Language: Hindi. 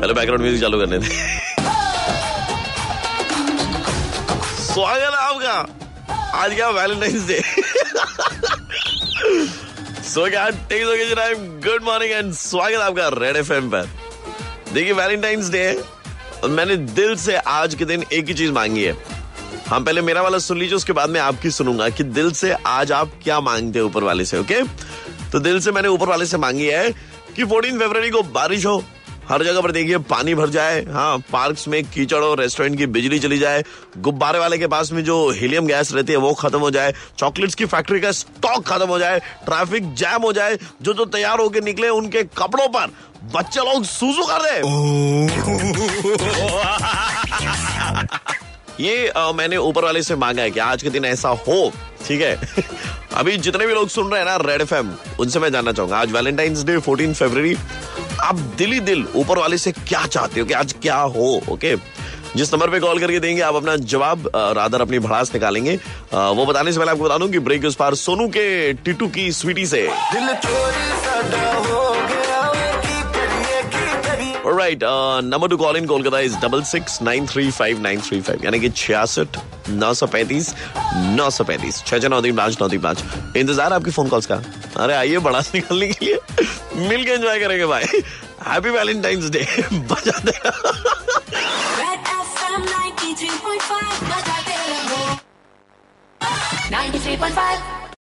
पहले बैकग्राउंड म्यूज़िक चालू करने थे। स्वागत है आपका। आज क्या Valentine's day so good morning and स्वागत आपका रेड एफएम पर। देखिए वैलेंटाइंस डे और मैंने दिल से आज के दिन एक ही चीज़ मांगी है। हम पहले मेरा वाला सुन लीजिए, उसके बाद में आपकी सुनूँगा कि दिल से आज आप क्या मांगते हैं ऊपर वाले से ओके तो दिल से मैंने ऊपर वाले से मांगी है कि फोर्टीन फेब्रवरी को बारिश हो। हर जगह पर देखिए पानी भर जाए हाँ पार्क्स में कीचड़ और रेस्टोरेंट की बिजली चली जाए गुब्बारे वाले के पास में जो हीलियम गैस रहती है वो खत्म हो जाए चॉकलेट्स की फैक्ट्री का स्टॉक खत्म हो जाए ट्रैफ़िक जैम हो जाए जो जो तैयार होकर निकले उनके कपड़ों पर बच्चे लोग सूसू कर दे। ये आ, मैंने ऊपर वाले से मांगा है कि आज के दिन ऐसा हो ठीक है? अभी जितने भी लोग सुन रहे हैं ना रेड एफ़ उनसे मैं जानना चाहूँगा। आज वैलेंटाइंस डे फोर्टीन फरवरी आप दिली दिल ऊपर वाले से क्या चाहते हो कि आज क्या हो ओके जिस नंबर पे कॉल करके देंगे आप अपना जवाब रादर अपनी भड़ास निकालेंगे। आ, वो बताने से पहले आपको बता दूँ कि ब्रेक उस पार सोनू के टिटू की स्वीटी से। दिल right number to call in Kolkata is double six nine three five nine three five यानी कि छियासठ नौ सौ पैंतीस नौ सौ पैंतीस छह छह नौ तीन पाँच नौ तीन पाँच। इंतज़ार आपकी फ़ोन कॉल्स का। अरे आइए बड़ा निकालने के लिए। मिल के एंजॉय करेंगे भाई। हैप्पी वैलेंटाइंस डे बजा दे। Red FM 93.5 बजाते रहो 93.5